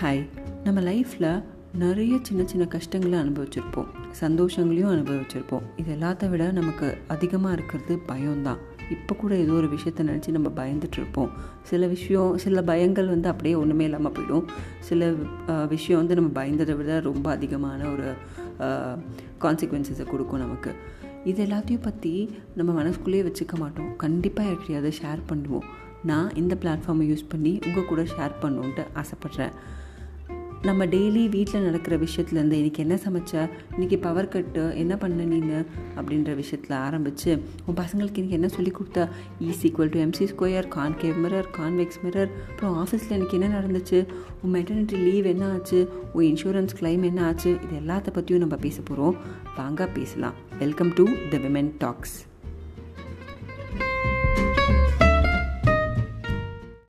Hi நம்ம லைஃப்பில் நிறைய சின்ன சின்ன கஷ்டங்களை அனுபவிச்சிருப்போம். சந்தோஷங்களையும் அனுபவிச்சிருப்போம். இது எல்லாத்த விட நமக்கு அதிகமாக இருக்கிறது பயம்தான். இப்போ கூட ஏதோ ஒரு விஷயத்த நினச்சி நம்ம பயந்துட்டுருப்போம் சில விஷயம் சில பயங்கள் வந்து அப்படியே ஒன்றுமே இல்லாமல் போயிடும். சில விஷயம் வந்து நம்ம பயந்ததை விட ரொம்ப அதிகமான ஒரு கான்சிக்வன்சஸை கொடுக்கும் நமக்கு. இது எல்லாத்தையும் பற்றி நம்ம மனசுக்குள்ளேயே வச்சுக்க மாட்டோம். கண்டிப்பாக யார்கிட்டயாவது ஷேர் பண்ணுவோம். நான் இந்த பிளாட்ஃபார்மை யூஸ் பண்ணி உங்கள் கூட ஷேர் பண்ணணுன்ட்டு ஆசைப்பட்றேன். நம்ம டெய்லி வீட்டில் நடக்கிற விஷயத்துலேருந்து இன்றைக்கி என்ன சமைச்ச? இன்றைக்கி பவர் கட்டு என்ன பண்ண நீனு? அப்படின்ற விஷயத்தில் ஆரம்பித்து உன் பசங்களுக்கு இன்றைக்கி என்ன சொல்லி கொடுத்த? Is equal to M C square concave mirror convex mirror அப்புறம் ஆஃபீஸில் எனக்கு என்ன நடந்துச்சு? உன் மெட்டர்னிட்டி லீவ் என்ன ஆச்சு? உன் இன்சூரன்ஸ் கிளைம் என்ன ஆச்சு? இது எல்லாத்த பற்றியும் நம்ம பேச போகிறோம் வாங்க பேசலாம். Welcome to the women talks